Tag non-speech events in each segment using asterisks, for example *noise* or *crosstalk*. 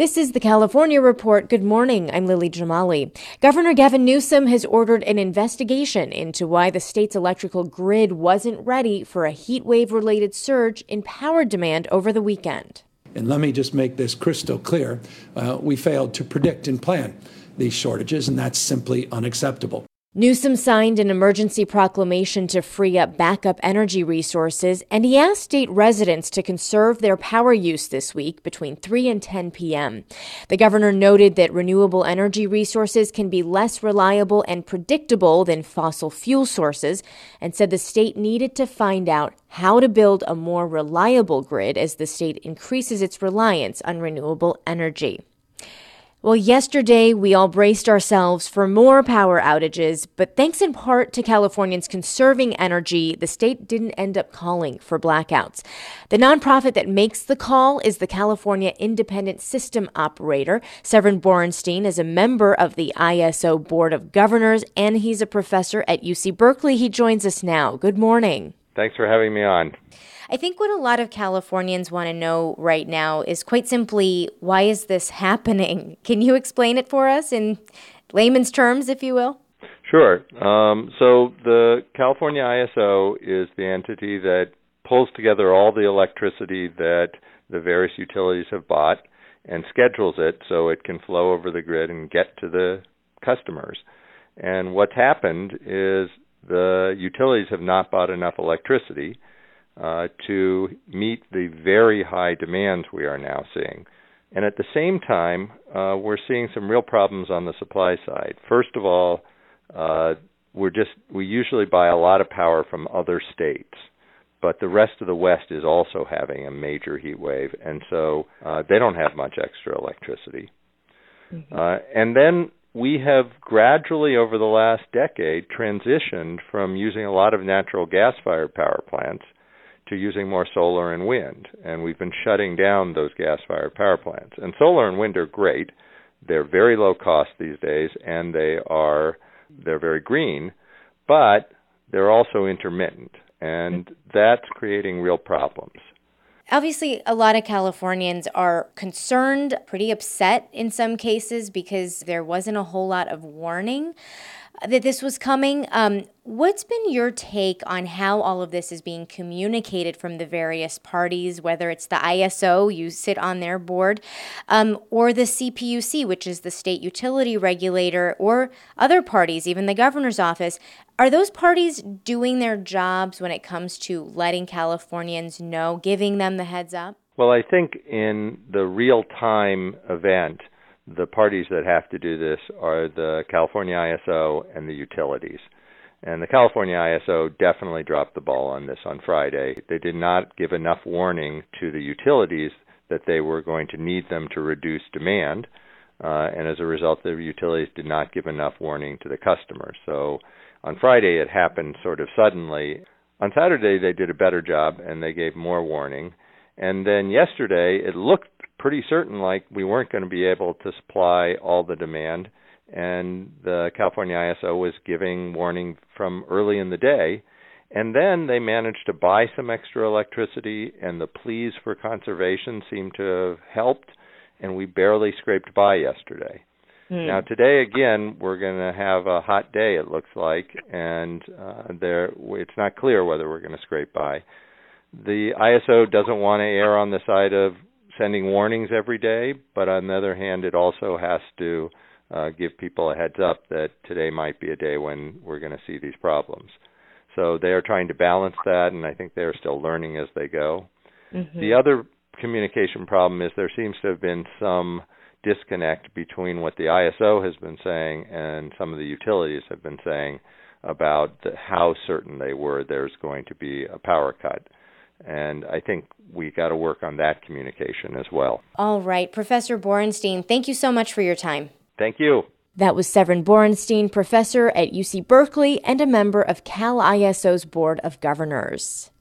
This is the California Report. Good morning. I'm Lily Jamali. Governor Gavin Newsom has ordered an investigation into why the state's electrical grid wasn't ready for a heat wave related surge in power demand over the weekend. And let me just make this crystal clear. Uh, we failed to predict and plan these shortages, and that's simply unacceptable. Newsom signed an emergency proclamation to free up backup energy resources, and he asked state residents to conserve their power use this week between 3 and 10 p.m. The governor noted that renewable energy resources can be less reliable and predictable than fossil fuel sources, and said the state needed to find out how to build a more reliable grid as the state increases its reliance on renewable energy. Well, yesterday we all braced ourselves for more power outages, but thanks in part to Californians conserving energy, the state didn't end up calling for blackouts. The nonprofit that makes the call is the California Independent System Operator. Severin Borenstein is a member of the ISO Board of Governors, and he's a professor at UC Berkeley. He joins us now. Good morning. Thanks for having me on. I think what a lot of Californians want to know right now is quite simply why is this *laughs* happening? Can you explain it for us in layman's terms, if you will? Sure. Um, so the California ISO is the entity that pulls together all the electricity that the various utilities have bought and schedules it so it can flow over the grid and get to the customers. And what's happened is the utilities have not bought enough electricity uh, to meet the very high demands we are now seeing. And at the same time, uh, we're seeing some real problems on the supply side. First of all, uh, we're just we usually buy a lot of power from other states, but the rest of the West is also having a major heat wave, and so uh, they don't have much extra electricity. Mm-hmm. Uh, and then we have gradually, over the last decade, transitioned from using a lot of natural gas-fired power plants to using more solar and wind. And we've been shutting down those gas fired power plants. And solar and wind are great. They're very low cost these days and they are they're very green, but they're also intermittent and that's creating real problems. Obviously, a lot of Californians are concerned, pretty upset in some cases because there wasn't a whole lot of warning that this was coming. Um, what's been your take on how all of this is being communicated from the various parties, whether it's the ISO, you sit on their board, um, or the CPUC, which is the state utility regulator, or other parties, even the governor's office? Are those parties doing their jobs when it comes to letting Californians know, giving them the heads up? Well, I think in the real time event, the parties that have to do this are the California ISO and the utilities. And the California ISO definitely dropped the ball on this on Friday. They did not give enough warning to the utilities that they were going to need them to reduce demand. Uh, and as a result, the utilities did not give enough warning to the customers. So on Friday, it happened sort of suddenly. On Saturday, they did a better job and they gave more warning. And then yesterday, it looked pretty certain like we weren't going to be able to supply all the demand and the California ISO was giving warning from early in the day. And then they managed to buy some extra electricity, and the pleas for conservation seemed to have helped, and we barely scraped by yesterday. Hmm. Now today again we're going to have a hot day it looks like and uh there it's not clear whether we're going to scrape by. The ISO doesn't want to err on the side of sending warnings every day, but on the other hand it also has to uh, give people a heads up that today might be a day when we're going to see these problems. So they are trying to balance that, and I think they're still learning as they go. Mm-hmm. The other communication problem is there seems to have been some disconnect between what the ISO has been saying and some of the utilities have been saying about the, how certain they were there's going to be a power cut. And I think we got to work on that communication as well. All right. Professor Borenstein, thank you so much for your time. Thank you. That was Severin Borenstein, professor at UC Berkeley and a member of Cal ISO's Board of Governors.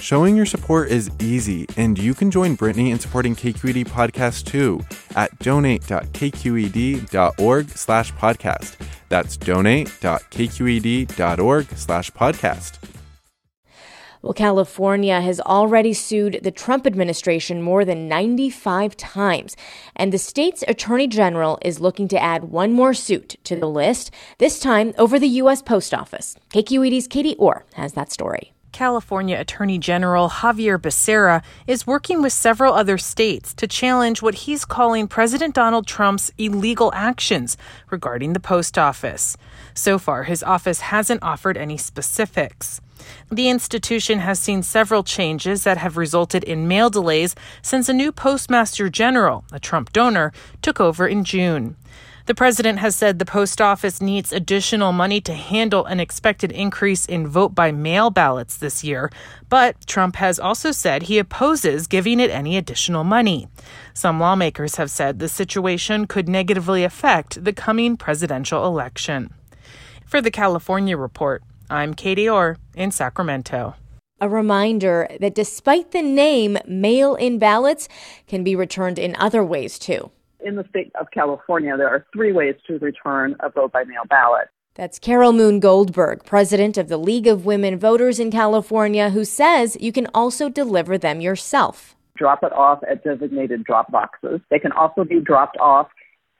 Showing your support is easy, and you can join Brittany in supporting KQED Podcast too at donate.kqed.org slash podcast. That's donate.kqed.org slash podcast. Well, California has already sued the Trump administration more than 95 times, and the state's attorney general is looking to add one more suit to the list, this time over the U.S. Post Office. KQED's Katie Orr has that story. California Attorney General Xavier Becerra is working with several other states to challenge what he's calling President Donald Trump's illegal actions regarding the post office. So far, his office hasn't offered any specifics. The institution has seen several changes that have resulted in mail delays since a new postmaster general, a Trump donor, took over in June. The president has said the post office needs additional money to handle an expected increase in vote by mail ballots this year, but Trump has also said he opposes giving it any additional money. Some lawmakers have said the situation could negatively affect the coming presidential election. For the California Report, I'm Katie Orr in Sacramento. A reminder that despite the name, mail in ballots can be returned in other ways too in the state of California, there are three ways to return a vote by mail ballot. That's Carol Moon Goldberg, president of the League of Women Voters in California, who says you can also deliver them yourself. Drop it off at designated drop boxes. They can also be dropped off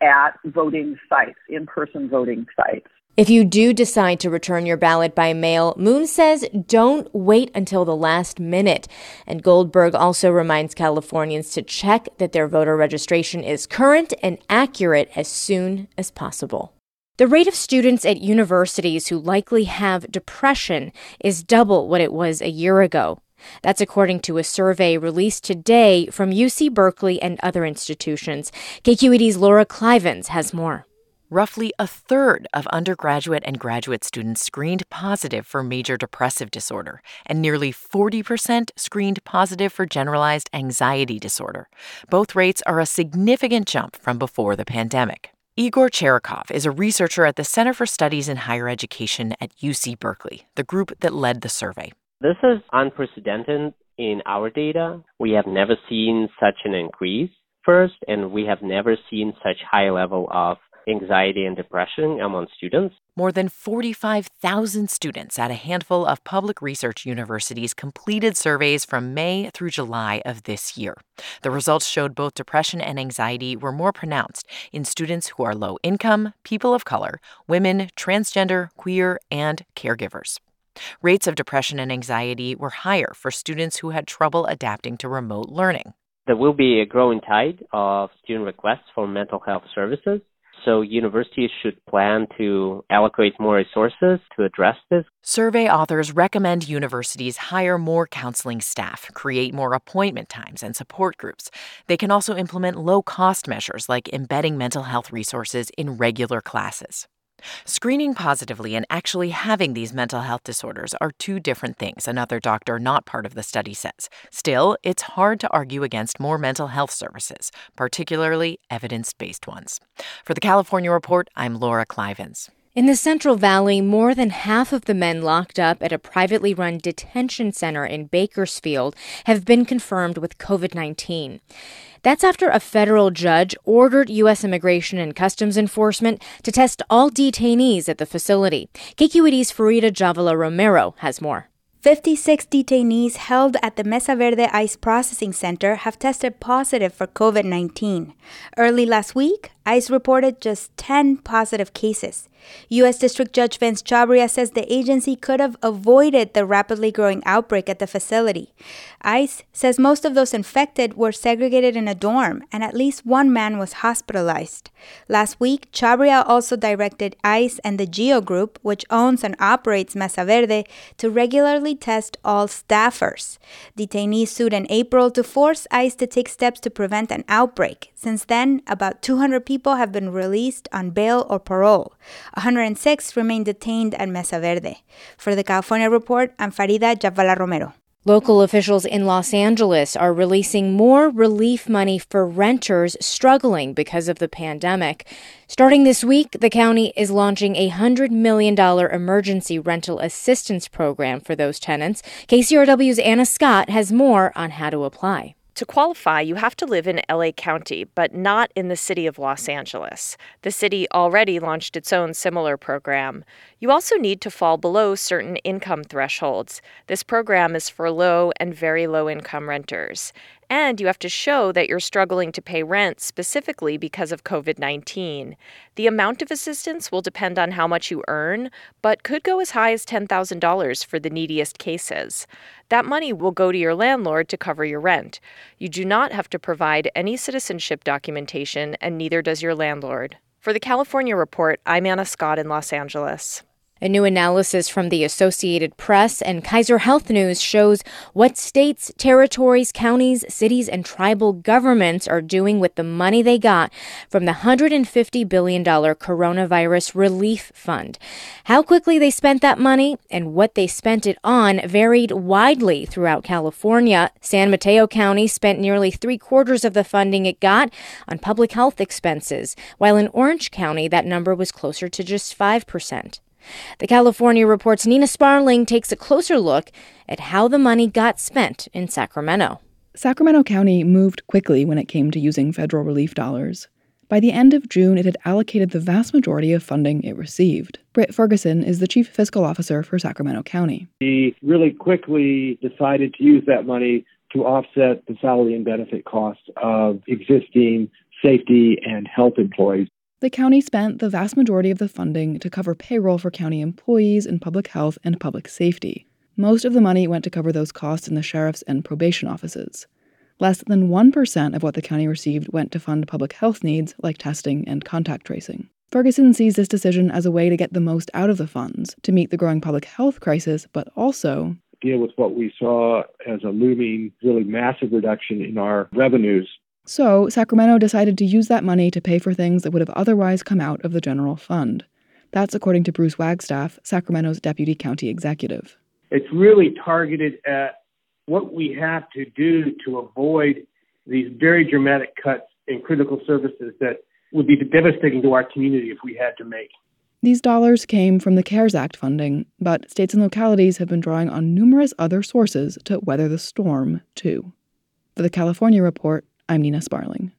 at voting sites, in person voting sites. If you do decide to return your ballot by mail, Moon says don't wait until the last minute. And Goldberg also reminds Californians to check that their voter registration is current and accurate as soon as possible. The rate of students at universities who likely have depression is double what it was a year ago. That's according to a survey released today from UC Berkeley and other institutions. KQED's Laura Klivans has more. Roughly a third of undergraduate and graduate students screened positive for major depressive disorder, and nearly 40% screened positive for generalized anxiety disorder. Both rates are a significant jump from before the pandemic. Igor Chirikov is a researcher at the Center for Studies in Higher Education at UC Berkeley, the group that led the survey. This is unprecedented in our data. We have never seen such an increase first, and we have never seen such high level of anxiety and depression among students. More than 45,000 students at a handful of public research universities completed surveys from May through July of this year. The results showed both depression and anxiety were more pronounced in students who are low income, people of color, women, transgender, queer, and caregivers. Rates of depression and anxiety were higher for students who had trouble adapting to remote learning. There will be a growing tide of student requests for mental health services. So universities should plan to allocate more resources to address this. Survey authors recommend universities hire more counseling staff, create more appointment times and support groups. They can also implement low cost measures like embedding mental health resources in regular classes. Screening positively and actually having these mental health disorders are two different things, another doctor not part of the study says. Still, it's hard to argue against more mental health services, particularly evidence based ones. For the California Report, I'm Laura Klivans. In the Central Valley, more than half of the men locked up at a privately run detention center in Bakersfield have been confirmed with COVID 19. That's after a federal judge ordered U.S. Immigration and Customs Enforcement to test all detainees at the facility. KQED's Farida Jhabvala Romero has more. 56 detainees held at the Mesa Verde ICE Processing Center have tested positive for COVID 19. Early last week, ICE reported just 10 positive cases. U.S. District Judge Vince Chhabria says the agency could have avoided the rapidly growing outbreak at the facility. ICE says most of those infected were segregated in a dorm, and at least one man was hospitalized. Last week, Chhabria also directed ICE and the GEO Group, which owns and operates Mesa Verde, to regularly test all staffers. Detainees sued in April to force ICE to take steps to prevent an outbreak. Since then, about 200 people have been released on bail or parole. 106 remain detained at Mesa Verde. For the California Report, I'm Farida Jhabvala Romero. Local officials in Los Angeles are releasing more relief money for renters struggling because of the pandemic. Starting this week, the county is launching a $100 million emergency rental assistance program for those tenants. KCRW's Anna Scott has more on how to apply. To qualify, you have to live in LA County, but not in the city of Los Angeles. The city already launched its own similar program. You also need to fall below certain income thresholds. This program is for low and very low income renters. And you have to show that you're struggling to pay rent specifically because of COVID 19. The amount of assistance will depend on how much you earn, but could go as high as $10,000 for the neediest cases. That money will go to your landlord to cover your rent. You do not have to provide any citizenship documentation, and neither does your landlord. For the California Report, I'm Anna Scott in Los Angeles. A new analysis from the Associated Press and Kaiser Health News shows what states, territories, counties, cities, and tribal governments are doing with the money they got from the $150 billion coronavirus relief fund. How quickly they spent that money and what they spent it on varied widely throughout California. San Mateo County spent nearly three quarters of the funding it got on public health expenses, while in Orange County, that number was closer to just 5%. The California Report's Nina Sparling takes a closer look at how the money got spent in Sacramento. Sacramento County moved quickly when it came to using federal relief dollars. By the end of June, it had allocated the vast majority of funding it received. Britt Ferguson is the chief fiscal officer for Sacramento County. We really quickly decided to use that money to offset the salary and benefit costs of existing safety and health employees. The county spent the vast majority of the funding to cover payroll for county employees in public health and public safety. Most of the money went to cover those costs in the sheriff's and probation offices. Less than 1% of what the county received went to fund public health needs like testing and contact tracing. Ferguson sees this decision as a way to get the most out of the funds to meet the growing public health crisis, but also deal with what we saw as a looming, really massive reduction in our revenues so, Sacramento decided to use that money to pay for things that would have otherwise come out of the general fund. That's according to Bruce Wagstaff, Sacramento's deputy county executive. It's really targeted at what we have to do to avoid these very dramatic cuts in critical services that would be devastating to our community if we had to make. These dollars came from the CARES Act funding, but states and localities have been drawing on numerous other sources to weather the storm, too. For the California Report, I'm Nina Sparling.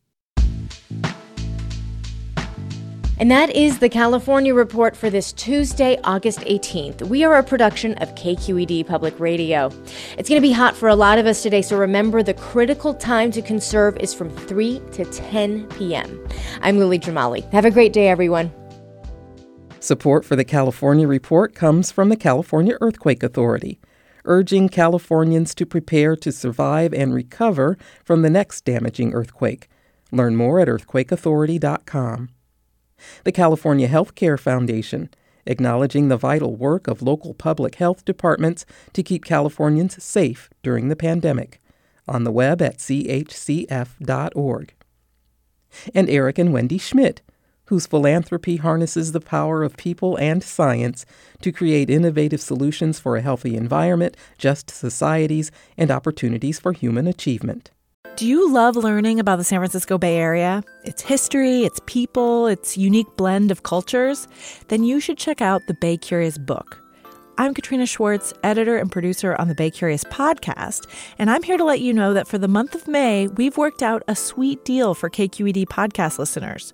And that is the California Report for this Tuesday, August 18th. We are a production of KQED Public Radio. It's going to be hot for a lot of us today, so remember the critical time to conserve is from 3 to 10 p.m. I'm Lily Jamali. Have a great day, everyone. Support for the California Report comes from the California Earthquake Authority, urging Californians to prepare to survive and recover from the next damaging earthquake. Learn more at earthquakeauthority.com. The California Healthcare Foundation, acknowledging the vital work of local public health departments to keep Californians safe during the pandemic. On the web at chcf.org. And Eric and Wendy Schmidt, whose philanthropy harnesses the power of people and science to create innovative solutions for a healthy environment, just societies, and opportunities for human achievement. Do you love learning about the San Francisco Bay Area, its history, its people, its unique blend of cultures? Then you should check out the Bay Curious book. I'm Katrina Schwartz, editor and producer on the Bay Curious podcast, and I'm here to let you know that for the month of May, we've worked out a sweet deal for KQED podcast listeners.